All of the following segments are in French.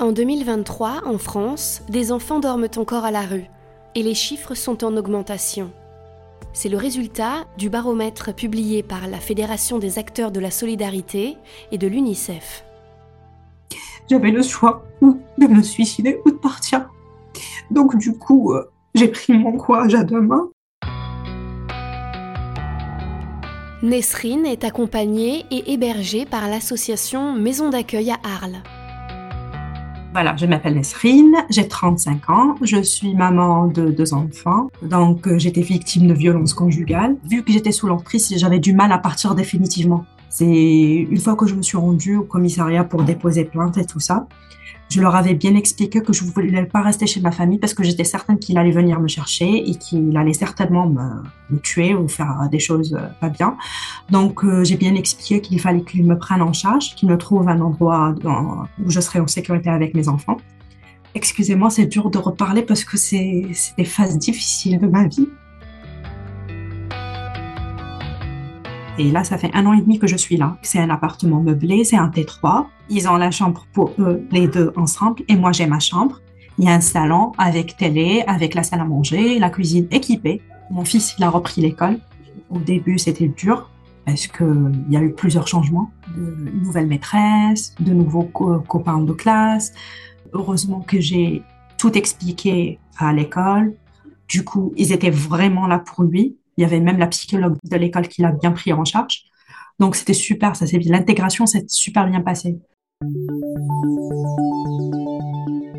En 2023, en France, des enfants dorment encore à la rue et les chiffres sont en augmentation. C'est le résultat du baromètre publié par la Fédération des acteurs de la solidarité et de l'UNICEF. J'avais le choix ou de me suicider ou de partir. Donc du coup, euh, j'ai pris mon courage à deux mains. Nesrine est accompagnée et hébergée par l'association Maison d'accueil à Arles. Voilà, je m'appelle Nesrine, j'ai 35 ans, je suis maman de deux enfants, donc euh, j'étais victime de violences conjugales. Vu que j'étais sous l'emprise, j'avais du mal à partir définitivement. C'est une fois que je me suis rendue au commissariat pour déposer plainte et tout ça, je leur avais bien expliqué que je ne voulais pas rester chez ma famille parce que j'étais certaine qu'il allait venir me chercher et qu'il allait certainement me, tuer ou faire des choses euh, pas bien. Donc euh, j'ai bien expliqué qu'il fallait qu'il me prenne en charge, qu'il me trouve un endroit où je serais en sécurité avec mes enfants. Excusez-moi, c'est dur de reparler parce que c'est des phases difficiles de ma vie. Et là, ça fait un an et demi que je suis là. C'est un appartement meublé, c'est un T3. Ils ont la chambre pour eux, les deux ensemble, et moi j'ai ma chambre. Il y a un salon avec télé, avec la salle à manger, la cuisine équipée. Mon fils, il a repris l'école. Au début, c'était dur parce qu'il y a eu plusieurs changements. De nouvelles maîtresses, de nouveaux copains de classe. Heureusement que j'ai tout expliqué à l'école. Du coup, ils étaient vraiment là pour lui. Il y avait même la psychologue de l'école qui l'a bien pris en charge. Donc c'était super, ça c'est l'intégration s'est super bien passée.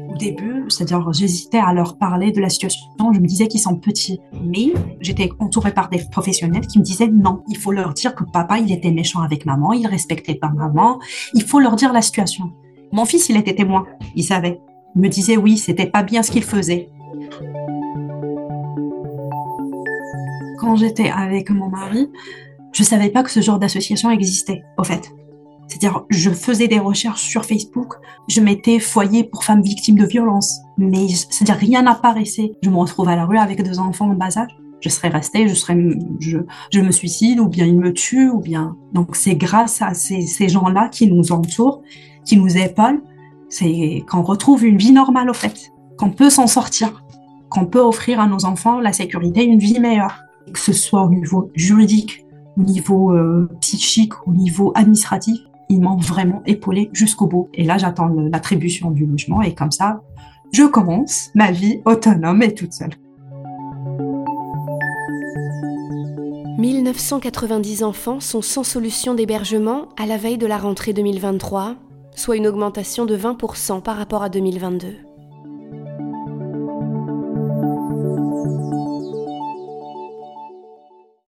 Au début, c'est-à-dire j'hésitais à leur parler de la situation, je me disais qu'ils sont petits, mais j'étais entourée par des professionnels qui me disaient non, il faut leur dire que papa il était méchant avec maman, il respectait pas maman, il faut leur dire la situation. Mon fils il était témoin, il savait, il me disait oui, c'était pas bien ce qu'il faisait, quand j'étais avec mon mari, je savais pas que ce genre d'association existait, au fait. C'est-à-dire, je faisais des recherches sur Facebook, je mettais foyer pour femmes victimes de violences, mais c'est-à-dire rien n'apparaissait. Je me retrouve à la rue avec deux enfants en bas âge. Je serais restée, je serais, je, me suicide, ou bien il me tue, ou bien. Donc c'est grâce à ces, ces gens-là qui nous entourent, qui nous épaulent, c'est qu'on retrouve une vie normale, au fait, qu'on peut s'en sortir, qu'on peut offrir à nos enfants la sécurité, une vie meilleure que ce soit au niveau juridique, au niveau euh, psychique, au niveau administratif, ils m'ont vraiment épaulé jusqu'au bout. Et là, j'attends l'attribution du logement et comme ça, je commence ma vie autonome et toute seule. 1990 enfants sont sans solution d'hébergement à la veille de la rentrée 2023, soit une augmentation de 20% par rapport à 2022.